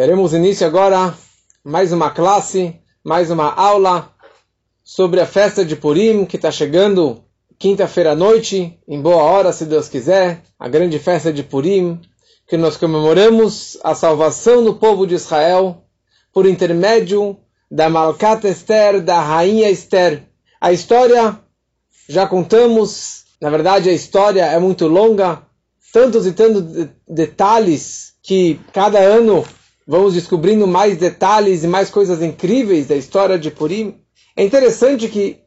Teremos início agora mais uma classe, mais uma aula sobre a festa de Purim que está chegando quinta-feira à noite, em boa hora, se Deus quiser, a grande festa de Purim, que nós comemoramos a salvação do povo de Israel por intermédio da Malkat Esther, da rainha Esther. A história já contamos, na verdade a história é muito longa, tantos e tantos detalhes que cada ano vamos descobrindo mais detalhes e mais coisas incríveis da história de Purim. É interessante que,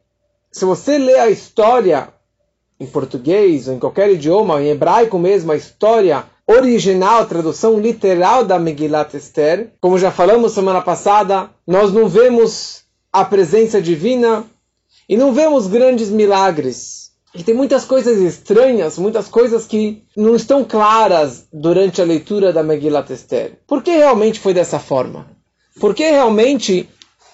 se você lê a história em português ou em qualquer idioma, em hebraico mesmo, a história original, a tradução literal da Megillat Esther, como já falamos semana passada, nós não vemos a presença divina e não vemos grandes milagres. E tem muitas coisas estranhas, muitas coisas que não estão claras durante a leitura da Megillat Esther. Por que realmente foi dessa forma? Por que realmente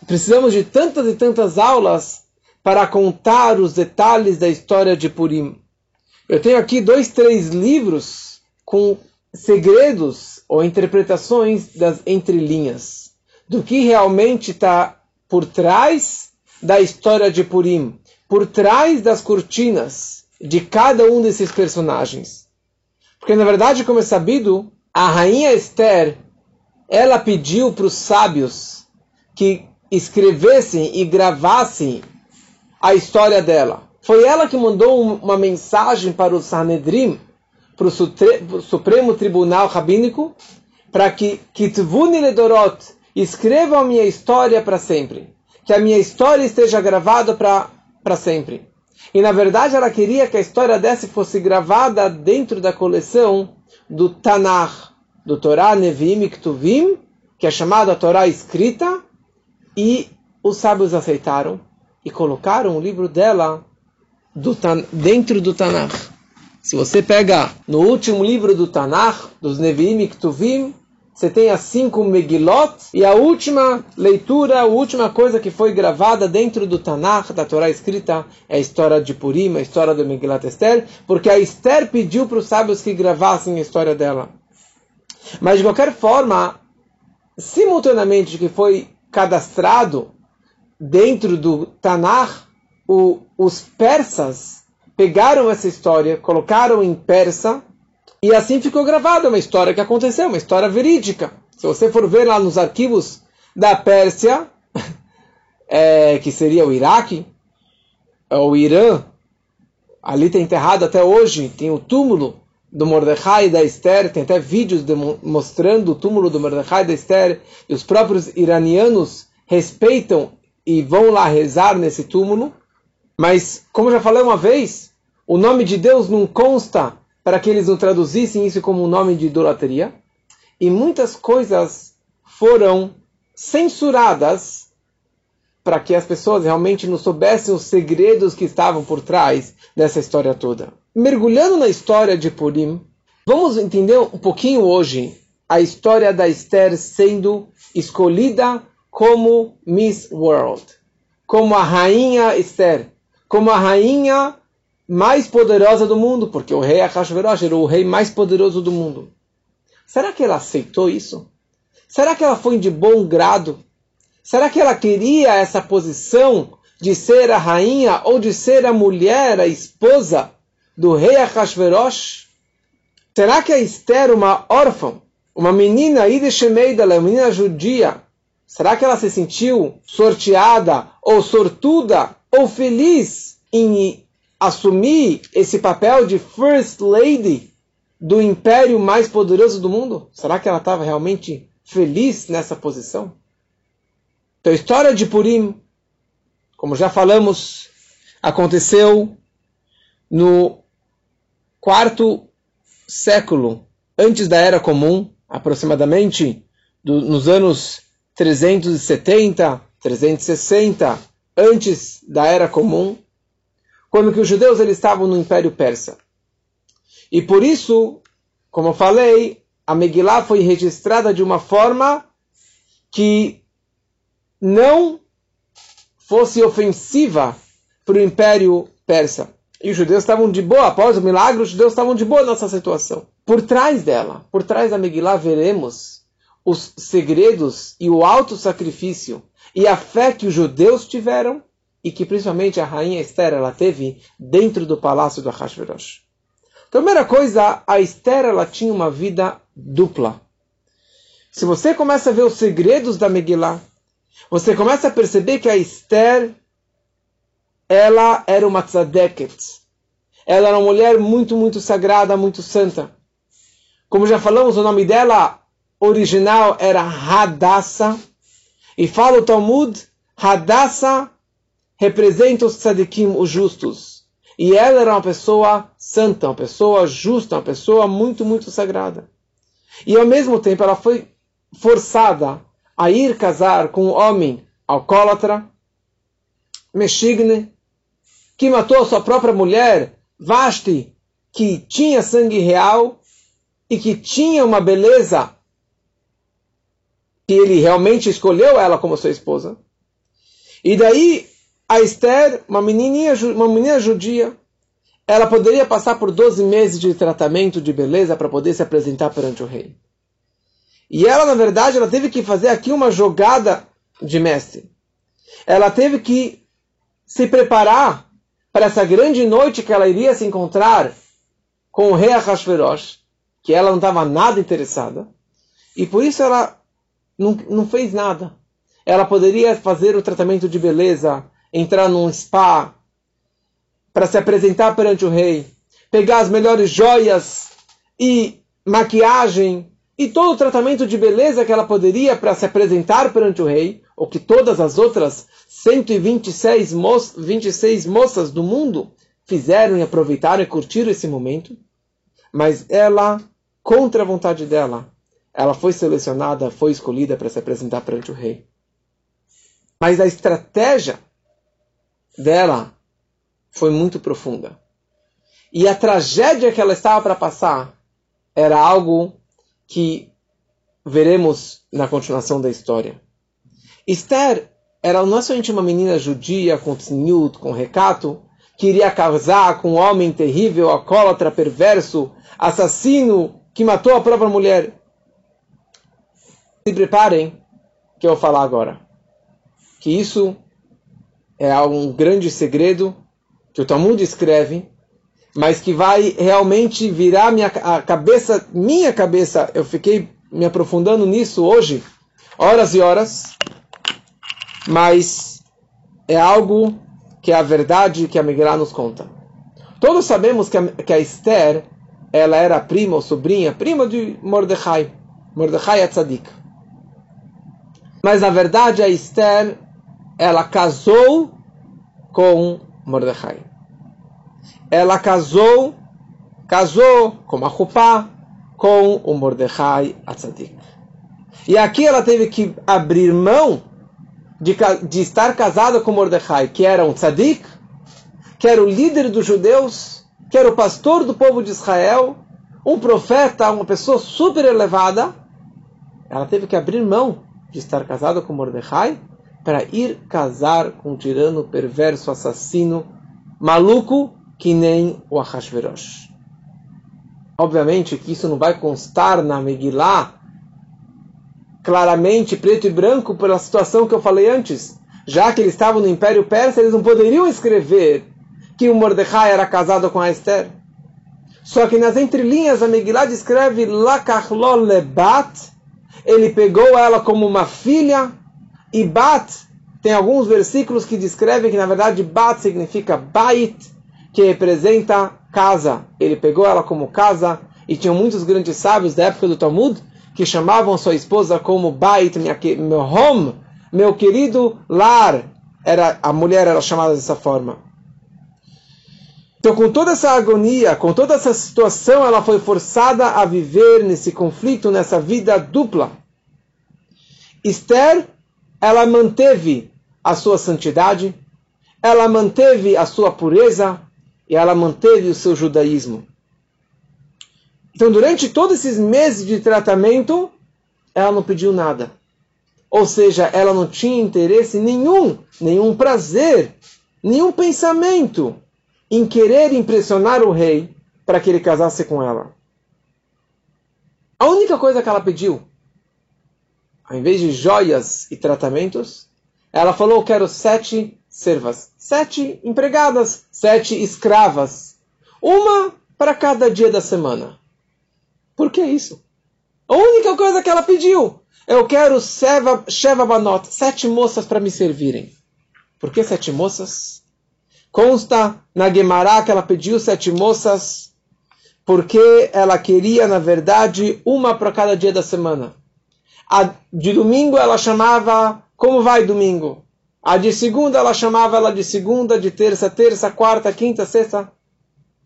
precisamos de tantas e tantas aulas para contar os detalhes da história de Purim? Eu tenho aqui dois, três livros com segredos ou interpretações das entrelinhas do que realmente está por trás da história de Purim por trás das cortinas de cada um desses personagens. Porque, na verdade, como é sabido, a rainha Esther, ela pediu para os sábios que escrevessem e gravassem a história dela. Foi ela que mandou uma mensagem para o Sanedrim, para o Supremo Tribunal Rabínico, para que Kitvuni Ledorot escrevam a minha história para sempre. Que a minha história esteja gravada para para sempre. E na verdade ela queria que a história dessa fosse gravada dentro da coleção do Tanakh, do Torá Nevi'im e Ktuvim, que é chamada Torá escrita, e os sábios aceitaram e colocaram o livro dela do, dentro do Tanakh. Se você pega no último livro do Tanakh, dos Nevi'im e Ktuvim, você tem as cinco Megilot, e a última leitura, a última coisa que foi gravada dentro do Tanakh, da Torá escrita, é a história de Purim, a história do Megilat Esther, porque a Esther pediu para os sábios que gravassem a história dela. Mas de qualquer forma, simultaneamente que foi cadastrado dentro do Tanakh, o, os persas pegaram essa história, colocaram em persa, e assim ficou gravada uma história que aconteceu, uma história verídica. Se você for ver lá nos arquivos da Pérsia, é, que seria o Iraque, o Irã, ali está enterrado até hoje, tem o túmulo do Mordecai e da Esther, tem até vídeos mostrando o túmulo do Mordecai e da Esther, e os próprios iranianos respeitam e vão lá rezar nesse túmulo. Mas, como já falei uma vez, o nome de Deus não consta para que eles não traduzissem isso como um nome de idolatria. E muitas coisas foram censuradas para que as pessoas realmente não soubessem os segredos que estavam por trás dessa história toda. Mergulhando na história de Purim, vamos entender um pouquinho hoje a história da Esther sendo escolhida como Miss World, como a rainha Esther, como a rainha mais poderosa do mundo, porque o rei Ahashverosh era o rei mais poderoso do mundo. Será que ela aceitou isso? Será que ela foi de bom grado? Será que ela queria essa posição de ser a rainha ou de ser a mulher, a esposa do rei Ahashverosh? Será que a Esther, uma órfã, uma menina Ideshemeida, uma menina judia, será que ela se sentiu sorteada ou sortuda ou feliz em assumir esse papel de First Lady do império mais poderoso do mundo? Será que ela estava realmente feliz nessa posição? Então, a história de Purim, como já falamos, aconteceu no quarto século antes da Era Comum, aproximadamente do, nos anos 370, 360, antes da Era Comum quando que os judeus eles estavam no Império Persa. E por isso, como eu falei, a Megillah foi registrada de uma forma que não fosse ofensiva para o Império Persa. E os judeus estavam de boa, após o milagre, os judeus estavam de boa nessa situação. Por trás dela, por trás da Megillah, veremos os segredos e o alto sacrifício e a fé que os judeus tiveram e que principalmente a rainha Esther ela teve dentro do palácio do Ahasverosh. Primeira coisa, a Esther ela tinha uma vida dupla. Se você começa a ver os segredos da Megillah, você começa a perceber que a Esther ela era uma tzadeket. Ela era uma mulher muito, muito sagrada, muito santa. Como já falamos, o nome dela original era Hadassah. E fala o Talmud, Hadassah representa os tzadikim, os justos. E ela era uma pessoa santa, uma pessoa justa, uma pessoa muito, muito sagrada. E ao mesmo tempo ela foi forçada a ir casar com um homem alcoólatra, Meshigne, que matou sua própria mulher, Vashti, que tinha sangue real e que tinha uma beleza que ele realmente escolheu ela como sua esposa. E daí a Esther, uma menininha, uma menina judia, ela poderia passar por 12 meses de tratamento de beleza para poder se apresentar perante o rei. E ela, na verdade, ela teve que fazer aqui uma jogada de mestre. Ela teve que se preparar para essa grande noite que ela iria se encontrar com o rei Ahasverosh, que ela não estava nada interessada. E por isso ela não, não fez nada. Ela poderia fazer o tratamento de beleza, entrar num spa para se apresentar perante o rei, pegar as melhores joias e maquiagem e todo o tratamento de beleza que ela poderia para se apresentar perante o rei, ou que todas as outras 126 mo 26 moças do mundo fizeram e aproveitaram e curtiram esse momento, mas ela, contra a vontade dela, ela foi selecionada, foi escolhida para se apresentar perante o rei. Mas a estratégia dela foi muito profunda. E a tragédia que ela estava para passar era algo que veremos na continuação da história. Esther era não somente uma menina judia com tzniut, com recato, que iria casar com um homem terrível, alcoólatra, perverso, assassino, que matou a própria mulher. Se preparem, que eu vou falar agora. Que isso é um grande segredo que o Talmud escreve, mas que vai realmente virar minha a cabeça, minha cabeça. Eu fiquei me aprofundando nisso hoje, horas e horas, mas é algo que é a verdade que a Megillah nos conta. Todos sabemos que a, que a Esther ela era prima ou sobrinha, prima de Mordecai. Mordecai é. Mas na verdade a Esther ela casou com Mordecai. Ela casou, casou com a Chupá, com o Mordecai Atzadik. E aqui ela teve que abrir mão de, de estar casada com Mordecai, que era um tzadik, que era o líder dos judeus, que era o pastor do povo de Israel, um profeta, uma pessoa super elevada. Ela teve que abrir mão de estar casada com Mordecai para ir casar com um tirano perverso, assassino, maluco, que nem o Ahasverosh. Obviamente que isso não vai constar na Megillah claramente, preto e branco, pela situação que eu falei antes. Já que eles estavam no Império Persa, eles não poderiam escrever que o Mordecai era casado com a Esther. Só que nas entrelinhas a Megillah descreve Lakachlo lebat, ele pegou ela como uma filha e Bat, tem alguns versículos que descrevem que na verdade Bat significa Bait, que representa casa. Ele pegou ela como casa e tinham muitos grandes sábios da época do Talmud que chamavam sua esposa como Bait, minha, meu home, meu querido lar. Era, a mulher era chamada dessa forma. Então, com toda essa agonia, com toda essa situação, ela foi forçada a viver nesse conflito, nessa vida dupla. Esther ela manteve a sua santidade, ela manteve a sua pureza e ela manteve o seu judaísmo. Então, durante todos esses meses de tratamento, ela não pediu nada. Ou seja, ela não tinha interesse nenhum, nenhum prazer, nenhum pensamento em querer impressionar o rei para que ele casasse com ela. A única coisa que ela pediu ao invés de joias e tratamentos, ela falou: quero sete servas, sete empregadas, sete escravas, uma para cada dia da semana. Por que isso? A única coisa que ela pediu, eu quero Sheva, Sheva Banot, sete moças para me servirem. Por que sete moças? Consta na Gemara que ela pediu sete moças porque ela queria, na verdade, uma para cada dia da semana. A de domingo ela chamava, como vai domingo? A de segunda ela chamava ela de segunda, de terça, terça, quarta, quinta, sexta.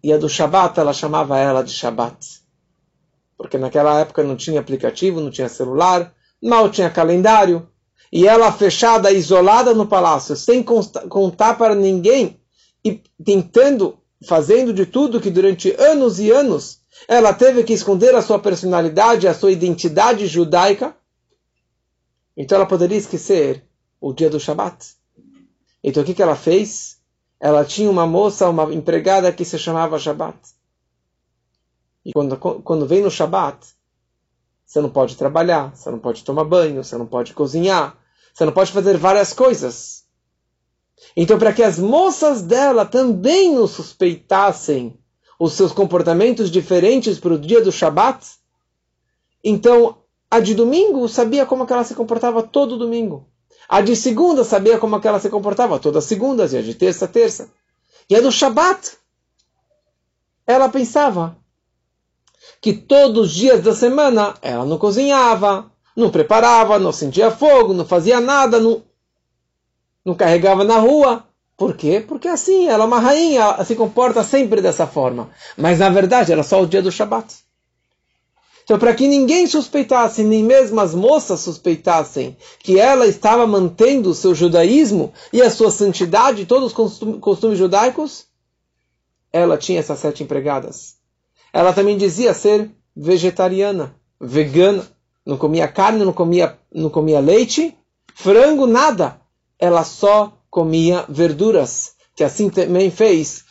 E a do Shabat ela chamava ela de Shabat porque naquela época não tinha aplicativo, não tinha celular, mal tinha calendário, e ela fechada, isolada no palácio, sem contar para ninguém, e tentando, fazendo de tudo que durante anos e anos ela teve que esconder a sua personalidade, a sua identidade judaica, então ela poderia esquecer o dia do Shabat. Então o que, que ela fez? Ela tinha uma moça, uma empregada que se chamava Shabat. E quando, quando vem no Shabat, você não pode trabalhar, você não pode tomar banho, você não pode cozinhar, você não pode fazer várias coisas. Então, para que as moças dela também não suspeitassem os seus comportamentos diferentes para o dia do Shabat, então a de domingo sabia como ela se comportava todo domingo. A de segunda sabia como ela se comportava todas as segundas, e a de terça, terça. E a do Shabat, ela pensava, que todos os dias da semana ela não cozinhava, não preparava, não sentia fogo, não fazia nada, não, não carregava na rua. Por quê? Porque assim, ela é uma rainha, ela se comporta sempre dessa forma. Mas na verdade era só o dia do Shabat. Então, para que ninguém suspeitasse, nem mesmo as moças suspeitassem, que ela estava mantendo o seu judaísmo e a sua santidade, todos os costumes judaicos, ela tinha essas sete empregadas. Ela também dizia ser vegetariana, vegana, não comia carne, não comia, não comia leite, frango, nada. Ela só comia verduras, que assim também fez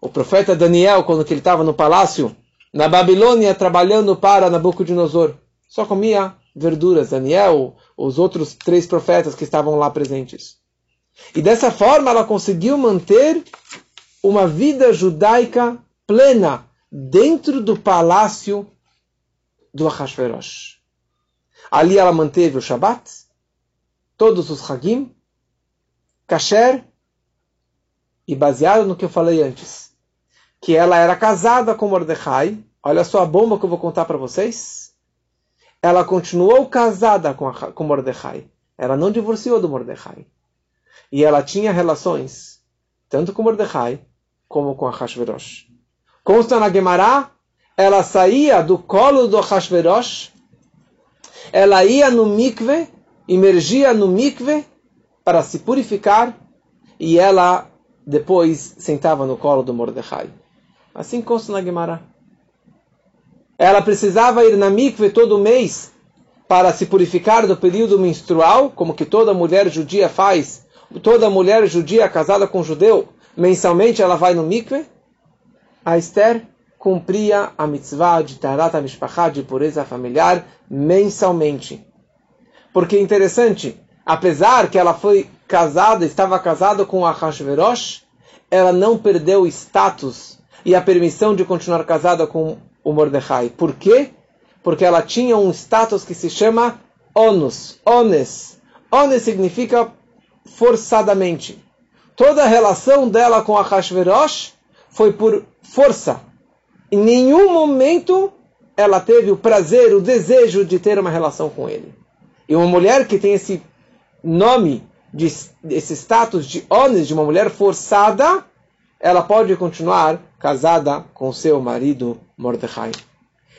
o profeta Daniel quando ele estava no palácio na Babilônia trabalhando para Nabucodonosor. Só comia verduras. Daniel, os outros três profetas que estavam lá presentes. E dessa forma ela conseguiu manter uma vida judaica plena, dentro do palácio do Ahasverosh. Ali ela manteve o Shabat, todos os Hagim, Kasher, e baseado no que eu falei antes, que ela era casada com Mordecai, olha só a bomba que eu vou contar para vocês. Ela continuou casada com, a, com Mordecai. Ela não divorciou do Mordecai. E ela tinha relações tanto com Mordecai como com Ahasverosh. Consta na Gemara, ela saía do colo do Hashverosh, ela ia no mikve, emergia no mikve para se purificar e ela depois sentava no colo do Mordecai. Assim consta na Gemara. Ela precisava ir na mikve todo mês para se purificar do período menstrual, como que toda mulher judia faz. Toda mulher judia casada com judeu, mensalmente ela vai no mikve a Esther cumpria a mitzvah de Tarat HaMishpachá, de pureza familiar, mensalmente. Porque é interessante, apesar que ela foi casada, estava casada com Ahashverosh, ela não perdeu o status e a permissão de continuar casada com o Mordecai. Por quê? Porque ela tinha um status que se chama onus, ones. Ones significa forçadamente. Toda a relação dela com Ahashverosh foi por força. Em nenhum momento ela teve o prazer, o desejo de ter uma relação com ele. E uma mulher que tem esse nome, de, esse status de honest, de uma mulher forçada, ela pode continuar casada com seu marido Mordecai.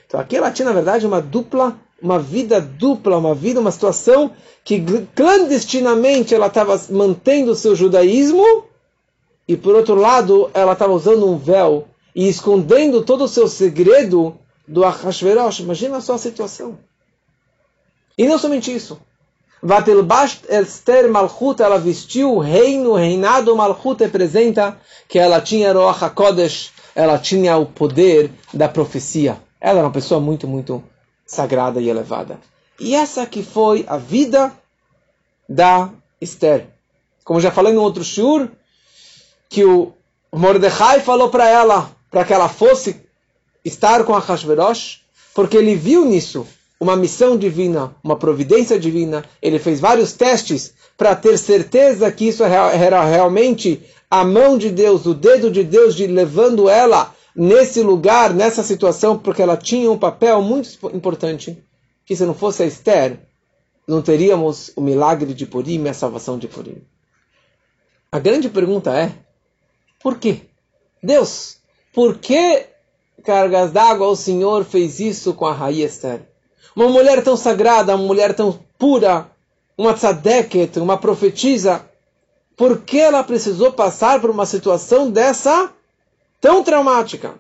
Então aqui ela tinha, na verdade, uma dupla, uma vida dupla, uma vida, uma situação que clandestinamente ela estava mantendo o seu judaísmo e por outro lado ela estava usando um véu e escondendo todo o seu segredo do Ahashverosh. Imagina só a situação. E não somente isso. Vatelbasht Esther Malchut, ela vestiu o reino, o reinado Malchut representa que ela tinha Roach HaKodesh, ela tinha o poder da profecia. Ela era uma pessoa muito, muito sagrada e elevada. E essa que foi a vida da Esther. Como já falei no outro shur, que o Mordecai falou para ela, para que ela fosse estar com a Hashverosh, porque ele viu nisso uma missão divina, uma providência divina. Ele fez vários testes para ter certeza que isso era realmente a mão de Deus, o dedo de Deus de levando ela nesse lugar, nessa situação, porque ela tinha um papel muito importante, que se não fosse a Esther, não teríamos o milagre de Purim e a salvação de Purim. A grande pergunta é, por quê? Deus, por que cargas d'água o Senhor fez isso com a Raí Esther? Uma mulher tão sagrada, uma mulher tão pura, uma tzadeket, uma profetisa, por que ela precisou passar por uma situação dessa tão traumática,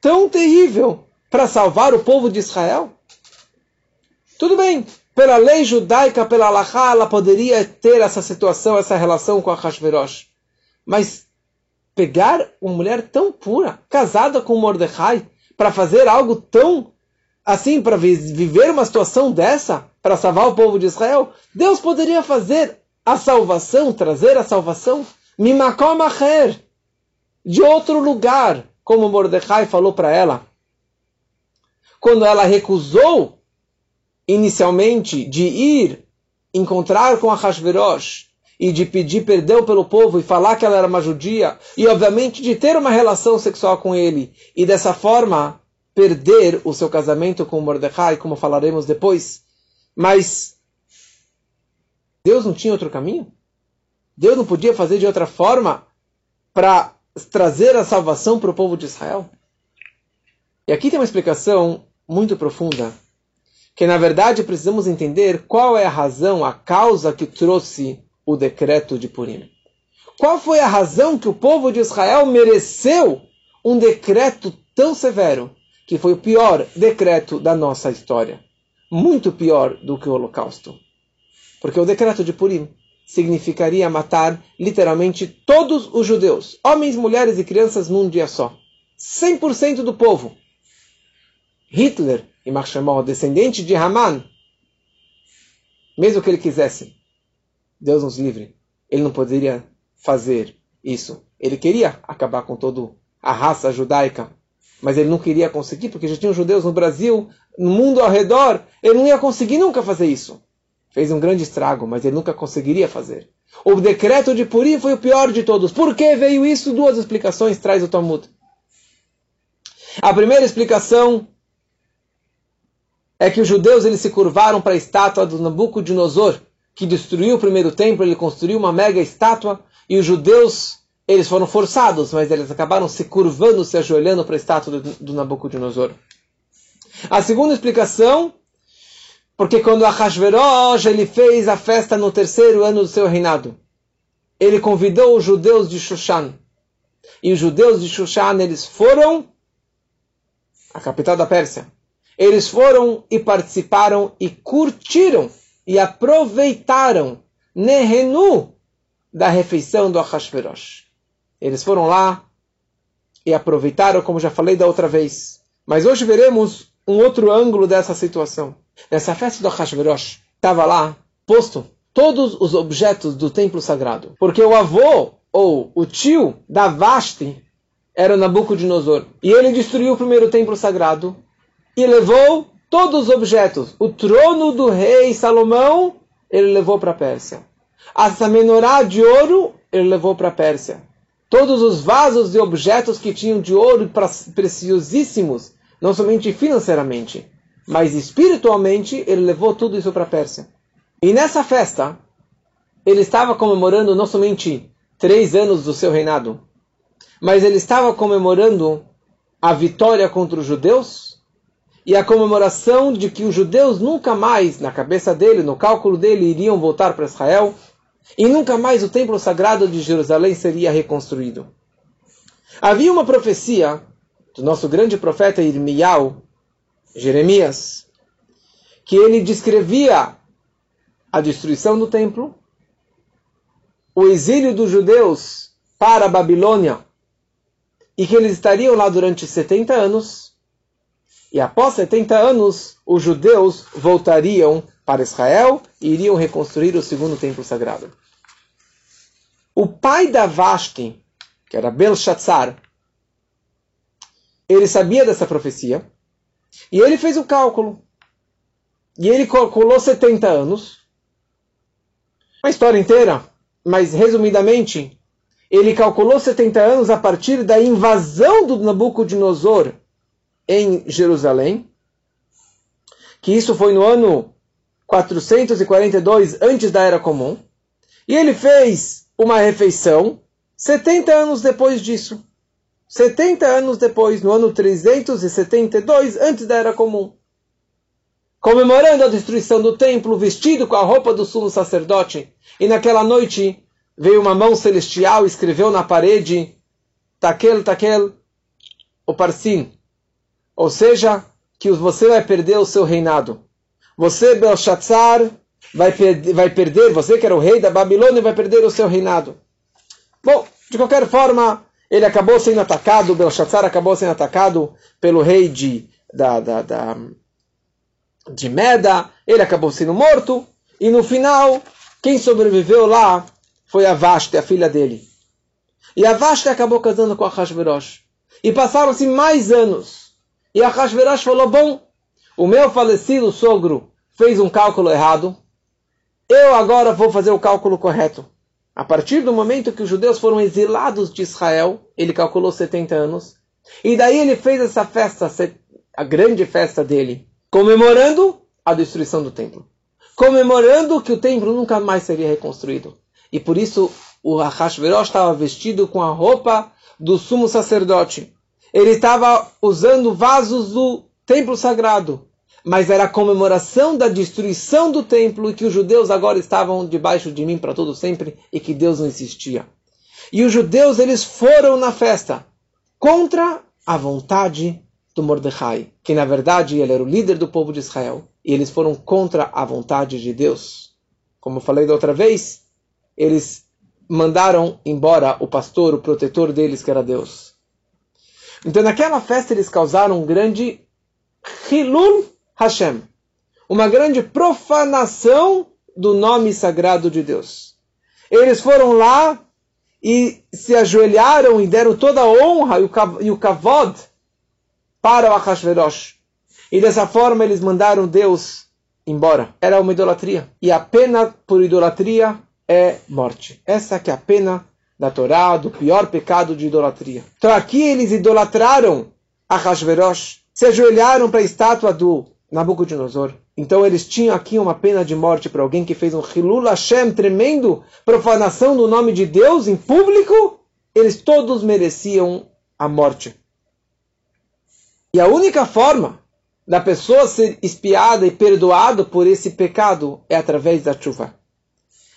tão terrível, para salvar o povo de Israel? Tudo bem, pela lei judaica, pela Allahá, ela poderia ter essa situação, essa relação com a Hashverosh. Mas pegar uma mulher tão pura, casada com Mordecai, para fazer algo tão assim, para viver uma situação dessa, para salvar o povo de Israel, Deus poderia fazer a salvação, trazer a salvação, mimakom de outro lugar, como Mordecai falou para ela. Quando ela recusou inicialmente de ir encontrar com a Hashverosh e de pedir perdão pelo povo e falar que ela era uma judia e obviamente de ter uma relação sexual com ele e dessa forma perder o seu casamento com Mordecai, como falaremos depois. Mas Deus não tinha outro caminho? Deus não podia fazer de outra forma para trazer a salvação para o povo de Israel? E aqui tem uma explicação muito profunda, que na verdade precisamos entender qual é a razão, a causa que trouxe o decreto de Purim. Qual foi a razão que o povo de Israel mereceu um decreto tão severo? Que foi o pior decreto da nossa história. Muito pior do que o Holocausto. Porque o decreto de Purim significaria matar literalmente todos os judeus, homens, mulheres e crianças, num dia só. 100% do povo. Hitler, e Marshmallow, descendente de Haman, mesmo que ele quisesse, Deus nos livre, ele não poderia fazer isso. Ele queria acabar com toda a raça judaica, mas ele não queria conseguir, porque já tinham judeus no Brasil, no mundo ao redor, ele não ia conseguir nunca fazer isso. Fez um grande estrago, mas ele nunca conseguiria fazer. O decreto de Purim foi o pior de todos. Por que veio isso? Duas explicações traz o Talmud. A primeira explicação é que os judeus eles se curvaram para a estátua do Nabucodonosor, que destruiu o primeiro templo, ele construiu uma mega estátua, e os judeus eles foram forçados, mas eles acabaram se curvando, se ajoelhando para a estátua do, do Nabucodonosor. A segunda explicação, porque quando Ahasverosh ele fez a festa no terceiro ano do seu reinado, ele convidou os judeus de Shushan. E os judeus de Shushan, eles foram a capital da Pérsia. Eles foram e participaram e curtiram e aproveitaram Nehenu da refeição do Ahasverosh. Eles foram lá e aproveitaram, como já falei da outra vez. Mas hoje veremos um outro ângulo dessa situação. Nessa festa do Hashverosh, estava lá posto todos os objetos do templo sagrado. Porque o avô ou o tio da Vashti era Nabucodonosor. E ele destruiu o primeiro templo sagrado e levou todos os objetos. O trono do rei Salomão, ele levou para a Pérsia. A menorá de ouro, ele levou para a Pérsia todos os vasos e objetos que tinham de ouro preciosíssimos, não somente financeiramente, mas espiritualmente, ele levou tudo isso para a Pérsia. E nessa festa, ele estava comemorando não somente três anos do seu reinado, mas ele estava comemorando a vitória contra os judeus e a comemoração de que os judeus nunca mais, na cabeça dele, no cálculo dele, iriam voltar para Israel e nunca mais o templo sagrado de Jerusalém seria reconstruído. Havia uma profecia do nosso grande profeta Irmial, Jeremias, que ele descrevia a destruição do templo, o exílio dos judeus para a Babilônia, e que eles estariam lá durante 70 anos, e após 70 anos, os judeus voltariam para Israel e iriam reconstruir o segundo templo sagrado. O pai da Vashti, que era Belshazzar, ele sabia dessa profecia e ele fez o cálculo. E ele calculou 70 anos. Uma história inteira, mas resumidamente, ele calculou 70 anos a partir da invasão do Nabucodonosor em Jerusalém, que isso foi no ano 442 antes da Era Comum, e ele fez uma refeição 70 anos depois disso. 70 anos depois, no ano 372 antes da Era Comum. Comemorando a destruição do templo, vestido com a roupa do sumo sacerdote, e naquela noite veio uma mão celestial e escreveu na parede Takel, Takel, o Parsim. Ou seja, que você vai perder o seu reinado. Você, Belshazzar, vai, per vai perder, você que era o rei da Babilônia, vai perder o seu reinado. Bom, de qualquer forma, ele acabou sendo atacado, Belshazzar acabou sendo atacado pelo rei de, da, da, da, de Meda, ele acabou sendo morto, e no final, quem sobreviveu lá foi a Vashti, a filha dele. E a Vashti acabou casando com a Hashverosh. E passaram-se mais anos. E a Hashverosh falou: Bom, o meu falecido sogro fez um cálculo errado. Eu agora vou fazer o cálculo correto. A partir do momento que os judeus foram exilados de Israel, ele calculou 70 anos. E daí ele fez essa festa, a grande festa dele, comemorando a destruição do templo. Comemorando que o templo nunca mais seria reconstruído. E por isso o Ahashverosh estava vestido com a roupa do sumo sacerdote ele estava usando vasos do templo sagrado, mas era a comemoração da destruição do templo e que os judeus agora estavam debaixo de mim para todo sempre e que Deus não existia. E os judeus eles foram na festa contra a vontade do Mordecai, que na verdade ele era o líder do povo de Israel, e eles foram contra a vontade de Deus. Como falei da outra vez, eles mandaram embora o pastor, o protetor deles, que era Deus. Então naquela festa eles causaram um grande Hilul Hashem, uma grande profanação do nome sagrado de Deus. Eles foram lá e se ajoelharam e deram toda a honra e o kavod para o Achashverosh. E dessa forma eles mandaram Deus embora. Era uma idolatria. E a pena por idolatria é morte. Essa que é a pena da Torá, do pior pecado de idolatria. Então aqui eles idolatraram a Hashverosh, se ajoelharam para a estátua do Nabucodonosor. Então eles tinham aqui uma pena de morte para alguém que fez um Hilul Hashem tremendo, profanação do nome de Deus em público. Eles todos mereciam a morte. E a única forma da pessoa ser espiada e perdoada por esse pecado é através da chuva.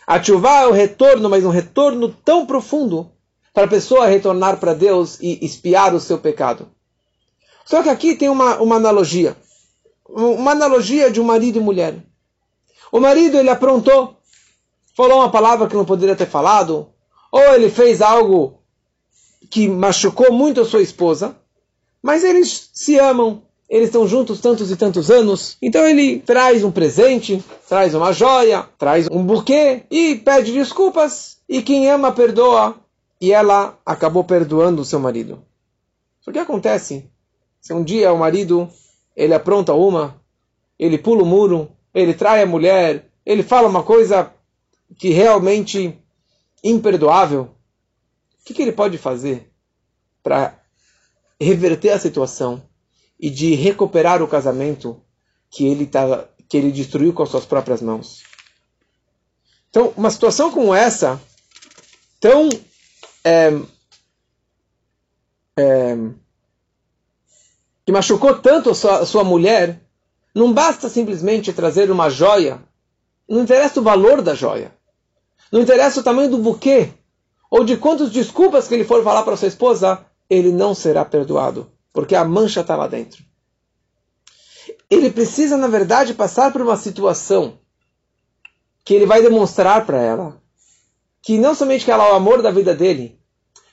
A chuva é o retorno, mas um retorno tão profundo para a pessoa retornar para Deus e espiar o seu pecado. Só que aqui tem uma, uma analogia. Uma analogia de um marido e mulher. O marido ele aprontou, falou uma palavra que não poderia ter falado, ou ele fez algo que machucou muito a sua esposa, mas eles se amam, eles estão juntos tantos e tantos anos, então ele traz um presente, traz uma joia, traz um buquê e pede desculpas. E quem ama perdoa. E ela acabou perdoando o seu marido. O que acontece? Se um dia o marido ele apronta uma, ele pula o muro, ele trai a mulher, ele fala uma coisa que realmente imperdoável, o que, que ele pode fazer para reverter a situação? e de recuperar o casamento que ele, tava, que ele destruiu com as suas próprias mãos. Então, uma situação como essa, tão é, é, que machucou tanto a sua, a sua mulher, não basta simplesmente trazer uma joia. Não interessa o valor da joia. Não interessa o tamanho do buquê. Ou de quantas desculpas que ele for falar para sua esposa, ele não será perdoado porque a mancha está lá dentro. Ele precisa, na verdade, passar por uma situação que ele vai demonstrar para ela que não somente que ela é o amor da vida dele,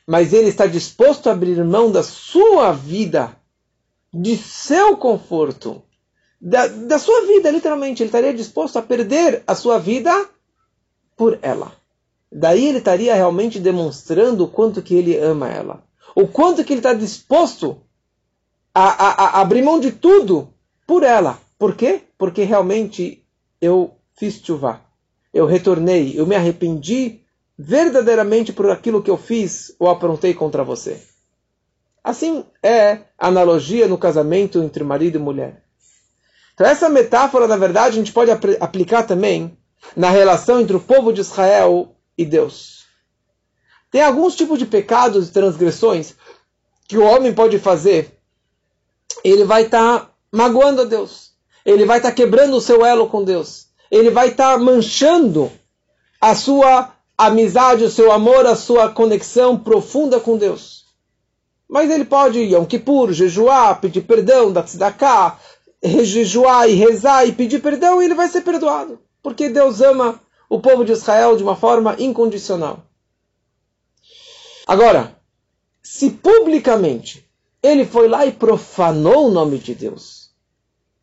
mas ele está disposto a abrir mão da sua vida, de seu conforto, da, da sua vida, literalmente. Ele estaria disposto a perder a sua vida por ela. Daí ele estaria realmente demonstrando o quanto que ele ama ela. O quanto que ele está disposto a, a, a abrir mão de tudo por ela. Por quê? Porque realmente eu fiz chuva. Eu retornei, eu me arrependi verdadeiramente por aquilo que eu fiz ou aprontei contra você. Assim é a analogia no casamento entre marido e mulher. Então essa metáfora, na verdade, a gente pode ap aplicar também na relação entre o povo de Israel e Deus. Tem alguns tipos de pecados e transgressões que o homem pode fazer. Ele vai estar tá magoando a Deus. Ele vai estar tá quebrando o seu elo com Deus. Ele vai estar tá manchando a sua amizade, o seu amor, a sua conexão profunda com Deus. Mas ele pode, Yom Kippur, jejuar, pedir perdão, dar tzedakah, jejuar e rezar e pedir perdão, e ele vai ser perdoado. Porque Deus ama o povo de Israel de uma forma incondicional. Agora, se publicamente ele foi lá e profanou o nome de Deus,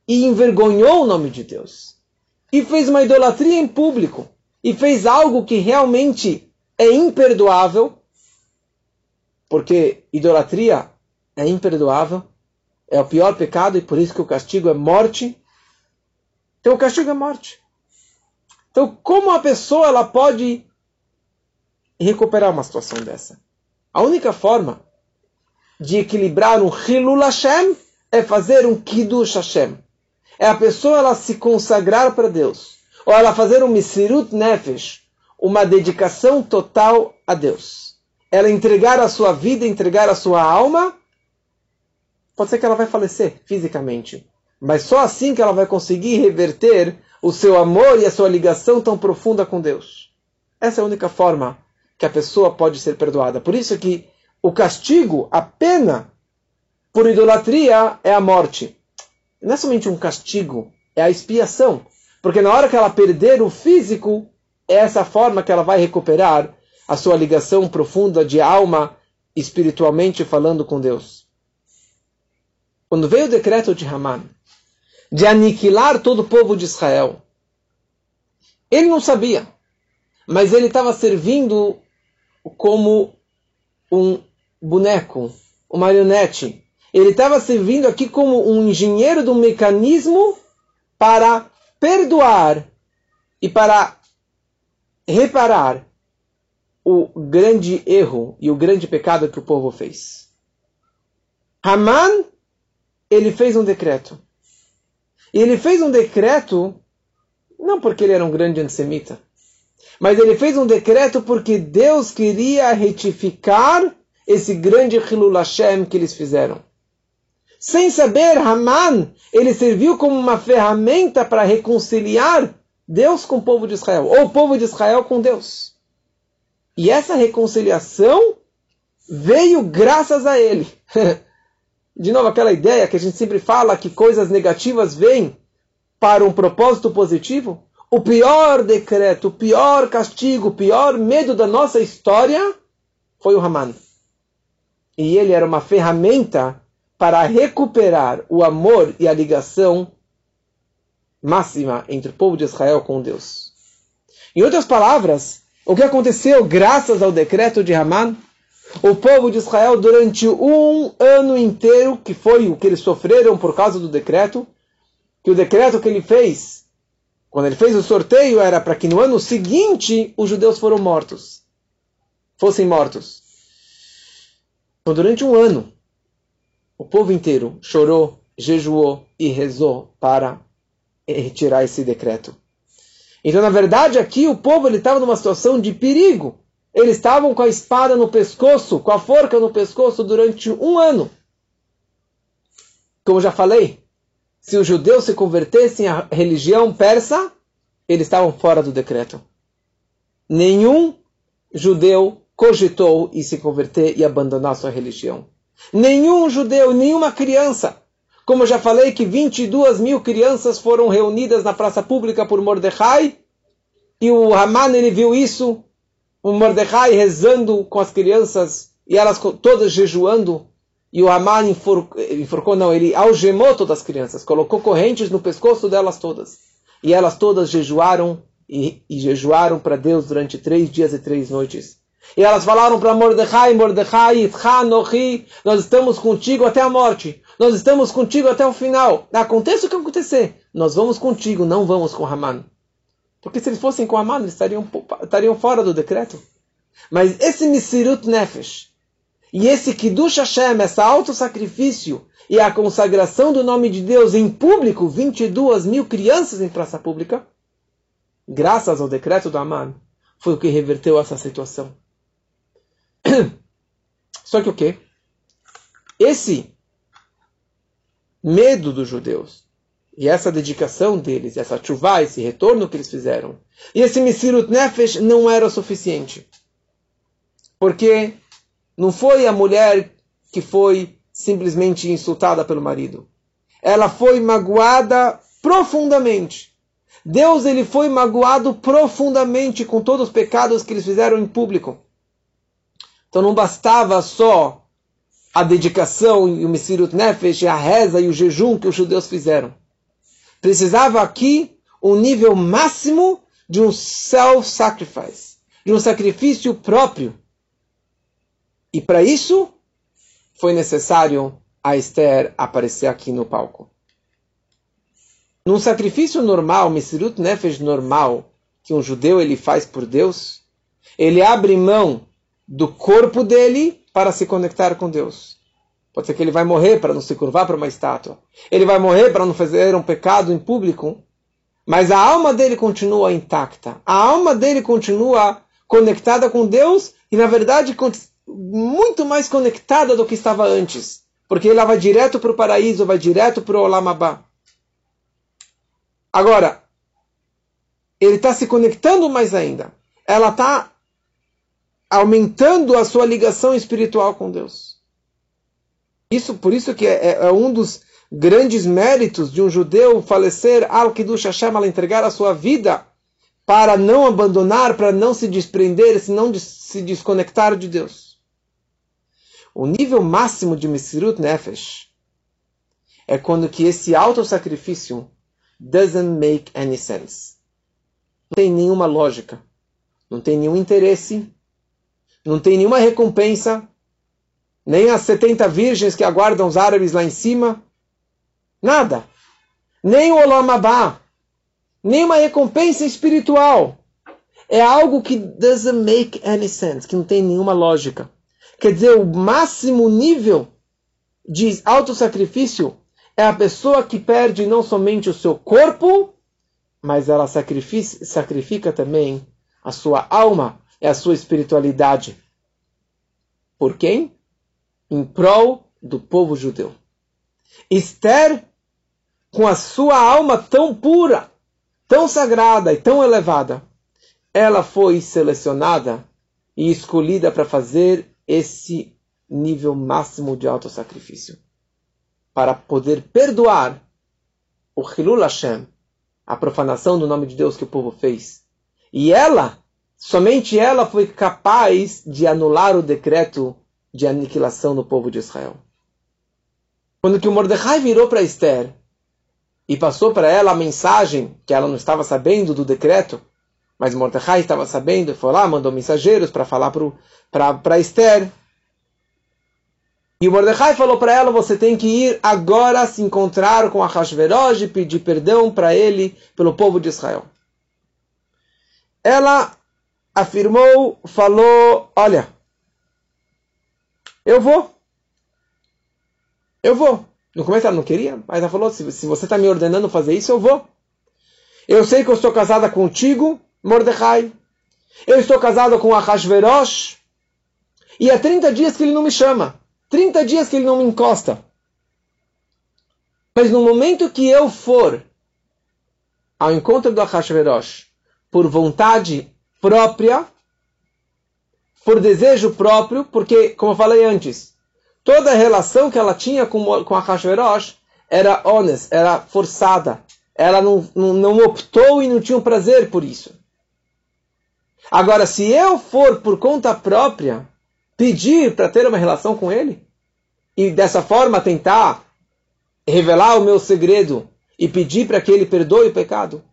e envergonhou o nome de Deus, e fez uma idolatria em público, e fez algo que realmente é imperdoável, porque idolatria é imperdoável, é o pior pecado e por isso que o castigo é morte. Então o castigo é morte. Então como a pessoa ela pode recuperar uma situação dessa? A única forma de equilibrar um Hilul Hashem é fazer um Kiddush Hashem. É a pessoa ela se consagrar para Deus ou ela fazer um Misirut Nefesh, uma dedicação total a Deus. Ela entregar a sua vida, entregar a sua alma, pode ser que ela vai falecer fisicamente, mas só assim que ela vai conseguir reverter o seu amor e a sua ligação tão profunda com Deus. Essa é a única forma que a pessoa pode ser perdoada. Por isso que o castigo, a pena por idolatria é a morte. Não é somente um castigo, é a expiação. Porque na hora que ela perder o físico, é essa forma que ela vai recuperar a sua ligação profunda de alma, espiritualmente falando com Deus. Quando veio o decreto de Haman de aniquilar todo o povo de Israel, ele não sabia, mas ele estava servindo como um boneco, uma marionete. Ele estava servindo aqui como um engenheiro do mecanismo para perdoar e para reparar o grande erro e o grande pecado que o povo fez. Haman, ele fez um decreto. E ele fez um decreto não porque ele era um grande antissemita, mas ele fez um decreto porque Deus queria retificar esse grande Hilul Hashem que eles fizeram. Sem saber, Haman, ele serviu como uma ferramenta para reconciliar Deus com o povo de Israel, ou o povo de Israel com Deus. E essa reconciliação veio graças a ele. De novo, aquela ideia que a gente sempre fala que coisas negativas vêm para um propósito positivo. O pior decreto, o pior castigo, o pior medo da nossa história foi o Haman. E ele era uma ferramenta para recuperar o amor e a ligação máxima entre o povo de Israel com Deus. Em outras palavras, o que aconteceu graças ao decreto de Haman? O povo de Israel, durante um ano inteiro, que foi o que eles sofreram por causa do decreto, que o decreto que ele fez, quando ele fez o sorteio, era para que no ano seguinte os judeus foram mortos. Fossem mortos. Então, durante um ano, o povo inteiro chorou, jejuou e rezou para retirar esse decreto. Então, na verdade, aqui o povo estava numa situação de perigo. Eles estavam com a espada no pescoço, com a forca no pescoço durante um ano. Como já falei, se os judeus se convertessem à religião persa, eles estavam fora do decreto. Nenhum judeu cogitou em se converter e abandonar sua religião. Nenhum judeu, nenhuma criança. Como eu já falei que 22 mil crianças foram reunidas na praça pública por Mordecai, e o Haman ele viu isso, o Mordecai rezando com as crianças e elas todas jejuando E o Haman enforcou, enforcou, não, ele algemou todas as crianças, colocou correntes no pescoço delas todas. E elas todas jejuaram e, e jejuaram para Deus durante três dias e três noites. E elas falaram para Mordecai, Mordecai, Nohi, nós estamos contigo até a morte. Nós estamos contigo até o final. Aconteça o que acontecer, nós vamos contigo, não vamos com Haman. Porque se eles fossem com Haman, eles estariam, estariam fora do decreto. Mas esse Misirut Nefesh, e esse Kiddush Hashem, esse auto-sacrifício e a consagração do nome de Deus em público, 22 mil crianças em praça pública, graças ao decreto do Aman, foi o que reverteu essa situação. Só que o quê? Esse medo dos judeus e essa dedicação deles, essa chuva, esse retorno que eles fizeram, e esse Misirut Nefesh não era o suficiente. Porque não foi a mulher que foi simplesmente insultada pelo marido. Ela foi magoada profundamente. Deus ele foi magoado profundamente com todos os pecados que eles fizeram em público. Então não bastava só a dedicação e o Mesirut Nefesh, a reza e o jejum que os judeus fizeram. Precisava aqui um nível máximo de um self-sacrifice, de um sacrifício próprio. E para isso, foi necessário a Esther aparecer aqui no palco. Num sacrifício normal, Mesirut Nefesh normal, que um judeu ele faz por Deus, ele abre mão do corpo dele para se conectar com Deus. Pode ser que ele vai morrer para não se curvar para uma estátua. Ele vai morrer para não fazer um pecado em público. Mas a alma dele continua intacta. A alma dele continua conectada com Deus e, na verdade, muito mais conectada do que estava antes. Porque ela vai direto para o paraíso, vai direto para o Olamabá. Agora, ele está se conectando mais ainda. Ela está aumentando a sua ligação espiritual com Deus. Isso, por isso que é, é, é um dos grandes méritos de um judeu falecer al Kiddush Hashem, ela entregar a sua vida para não abandonar, para não se desprender, se não se desconectar de Deus. O nível máximo de Mesirut Nefesh é quando que esse autossacrifício doesn't make any sense. Não tem nenhuma lógica, não tem nenhum interesse, não tem nenhuma recompensa, nem as 70 virgens que aguardam os árabes lá em cima, nada. Nem o Olam Abba, nem uma recompensa espiritual. É algo que doesn't make any sense, que não tem nenhuma lógica. Quer dizer, o máximo nível de autossacrifício é a pessoa que perde não somente o seu corpo, mas ela sacrifica, sacrifica também a sua alma e a sua espiritualidade. Por quem? Em prol do povo judeu. Esther, com a sua alma tão pura, tão sagrada e tão elevada, ela foi selecionada e escolhida para fazer esse nível máximo de autossacrifício. Para poder perdoar o Hilul Hashem, a profanação do nome de Deus que o povo fez. E ela, somente ela foi capaz de anular o decreto de aniquilação do povo de Israel. Quando que o Mordecai virou para Esther e passou para ela a mensagem que ela não estava sabendo do decreto, mas Mordecai estava sabendo, foi lá, mandou mensageiros para falar para Esther. E o Mordecai falou para ela: você tem que ir agora se encontrar com Ahasverosh e pedir perdão para ele, pelo povo de Israel. Ela afirmou, falou: olha, eu vou. Eu vou. No começo ela não queria, mas ela falou: se, se você está me ordenando fazer isso, eu vou. Eu sei que eu estou casada contigo, Mordecai. Eu estou casado com Ahasverosh. E há 30 dias que ele não me chama. 30 dias que ele não me encosta. Mas no momento que eu for ao encontro do Ahasverosh por vontade própria, por desejo próprio, porque, como eu falei antes, toda a relação que ela tinha com, com Ahasverosh era honesta, era forçada. Ela não, não, não optou e não tinha um prazer por isso. Agora, se eu for por conta própria pedir para ter uma relação com ele, e dessa forma tentar revelar o meu segredo e pedir para que ele perdoe o pecado,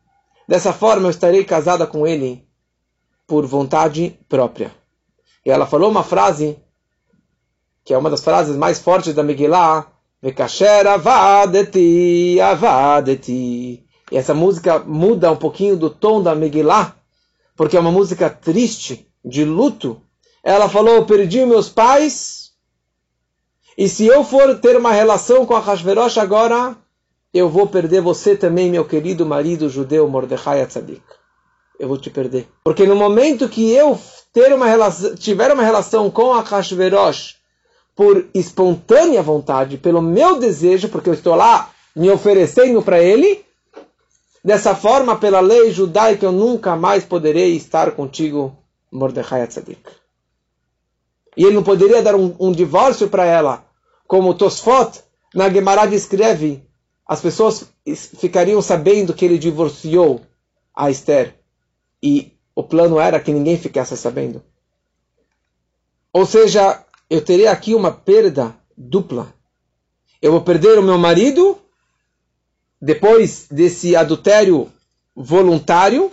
dessa forma eu estarei casada com ele por vontade própria. E ela falou uma frase que é uma das frases mais fortes da Megillah, Vekasher avadeti, avadeti. E essa música muda um pouquinho do tom da Megillah, porque é uma música triste, de luto. Ela falou, perdi meus pais, e se eu for ter uma relação com a Hashverosh agora, eu vou perder você também, meu querido marido judeu Mordechai Atzadik. Eu vou te perder. Porque no momento que eu ter uma relação, tiver uma relação com a Hashverosh por espontânea vontade, pelo meu desejo, porque eu estou lá me oferecendo para ele, dessa forma, pela lei judaica, eu nunca mais poderei estar contigo, Mordechai Tzadik. E ele não poderia dar um, um divórcio para ela, como Tosfot na Gemara descreve, as pessoas ficariam sabendo que ele divorciou a Esther. E o plano era que ninguém ficasse sabendo. Ou seja, eu terei aqui uma perda dupla. Eu vou perder o meu marido depois desse adultério voluntário.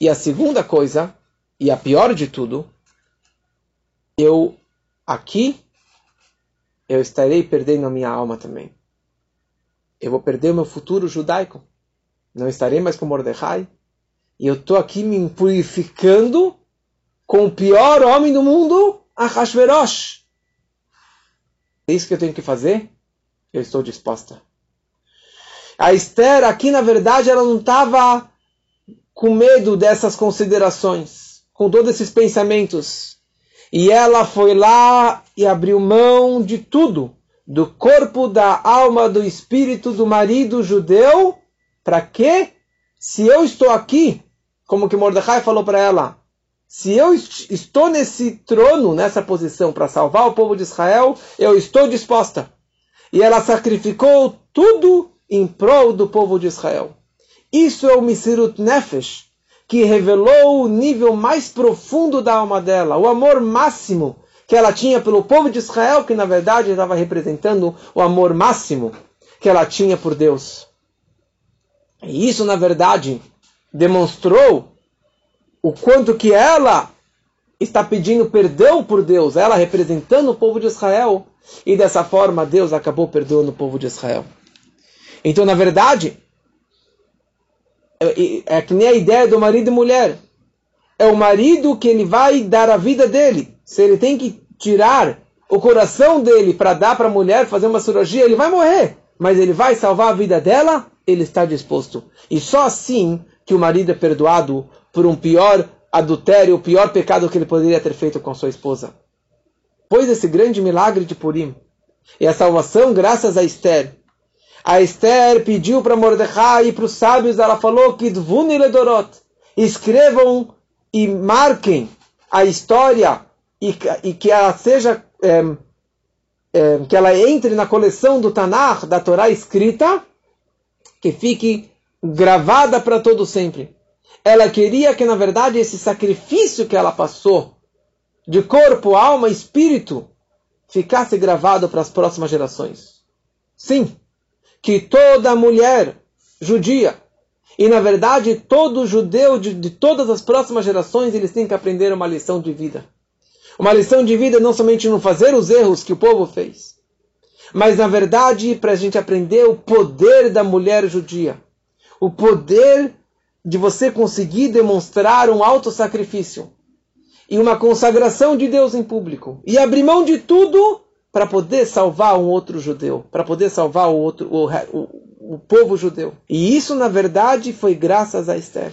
E a segunda coisa, e a pior de tudo, eu aqui eu estarei perdendo a minha alma também. Eu vou perder o meu futuro judaico. Não estarei mais com Mordecai. E eu estou aqui me purificando com o pior homem do mundo, Ahashverosh. É isso que eu tenho que fazer? Eu estou disposta. A Esther, aqui na verdade, ela não estava com medo dessas considerações, com todos esses pensamentos. E ela foi lá e abriu mão de tudo, do corpo, da alma, do espírito do marido judeu. Para quê? Se eu estou aqui, como que Mordecai falou para ela, se eu estou nesse trono, nessa posição para salvar o povo de Israel, eu estou disposta. E ela sacrificou tudo em prol do povo de Israel. Isso é o Misirut Nefesh, que revelou o nível mais profundo da alma dela, o amor máximo que ela tinha pelo povo de Israel, que na verdade estava representando o amor máximo que ela tinha por Deus. E isso, na verdade, demonstrou o quanto que ela está pedindo perdão por Deus, ela representando o povo de Israel, e dessa forma Deus acabou perdoando o povo de Israel. Então, na verdade, é, é que nem a ideia do marido e mulher. É o marido que ele vai dar a vida dele. Se ele tem que tirar o coração dele para dar para a mulher, fazer uma cirurgia, ele vai morrer. Mas ele vai salvar a vida dela, ele está disposto. E só assim que o marido é perdoado por um pior adultério, o pior pecado que ele poderia ter feito com sua esposa. Pois esse grande milagre de Purim e a salvação graças a Esther. A Esther pediu para Mordecai e para os sábios, ela falou que Ledorot, escrevam e marquem a história e, e que ela seja é, é, que ela entre na coleção do Tanakh, da Torá escrita, que fique gravada para todo sempre ela queria que, na verdade, esse sacrifício que ela passou, de corpo, alma, espírito, ficasse gravado para as próximas gerações. Sim, que toda mulher judia, e na verdade todo judeu de, de todas as próximas gerações, eles têm que aprender uma lição de vida. Uma lição de vida não somente não fazer os erros que o povo fez, mas na verdade para a gente aprender o poder da mulher judia, o poder de você conseguir demonstrar um alto sacrifício e uma consagração de Deus em público e abrir mão de tudo para poder salvar um outro judeu, para poder salvar o outro o, o, o povo judeu. E isso na verdade foi graças a Esther.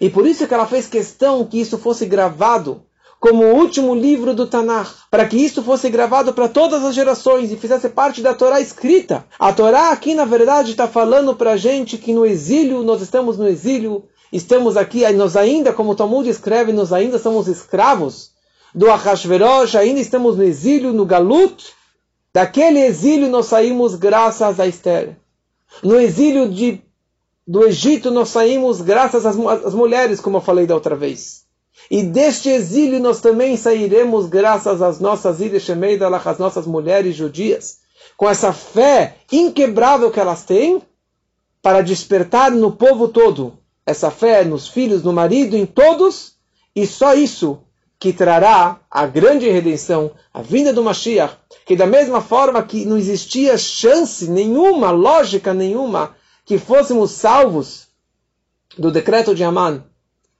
E por isso que ela fez questão que isso fosse gravado como o último livro do Tanakh, para que isso fosse gravado para todas as gerações e fizesse parte da Torá escrita. A Torá aqui, na verdade, está falando para a gente que no exílio, nós estamos no exílio, estamos aqui, nós ainda, como o Talmud escreve, nós ainda somos escravos do Ahashverosh, ainda estamos no exílio, no Galut. Daquele exílio nós saímos graças a Esther. No exílio de, do Egito nós saímos graças às, às mulheres, como eu falei da outra vez. E deste exílio nós também sairemos graças às nossas ilhas Shemeidalach, às nossas mulheres judias, com essa fé inquebrável que elas têm, para despertar no povo todo essa fé nos filhos, no marido, em todos, e só isso que trará a grande redenção, a vinda do Mashiach, que da mesma forma que não existia chance nenhuma, lógica nenhuma, que fôssemos salvos do decreto de Aman,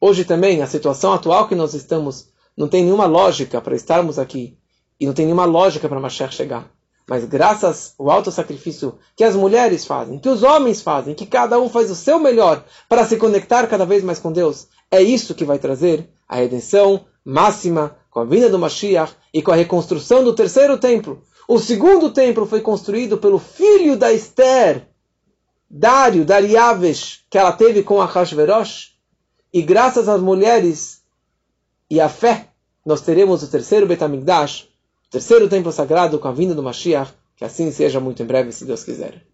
hoje também, a situação atual que nós estamos, não tem nenhuma lógica para estarmos aqui, e não tem nenhuma lógica para Mashiach chegar. Mas graças ao alto sacrifício que as mulheres fazem, que os homens fazem, que cada um faz o seu melhor para se conectar cada vez mais com Deus, é isso que vai trazer a redenção máxima com a vinda do Mashiach e com a reconstrução do terceiro templo. O segundo templo foi construído pelo filho da Esther, Dário, Dariavesh, que ela teve com a Hashverosh. E graças às mulheres e à fé, nós teremos o terceiro Betamigdash, terceiro templo sagrado com a vinda do Mashiach, que assim seja muito em breve, se Deus quiser.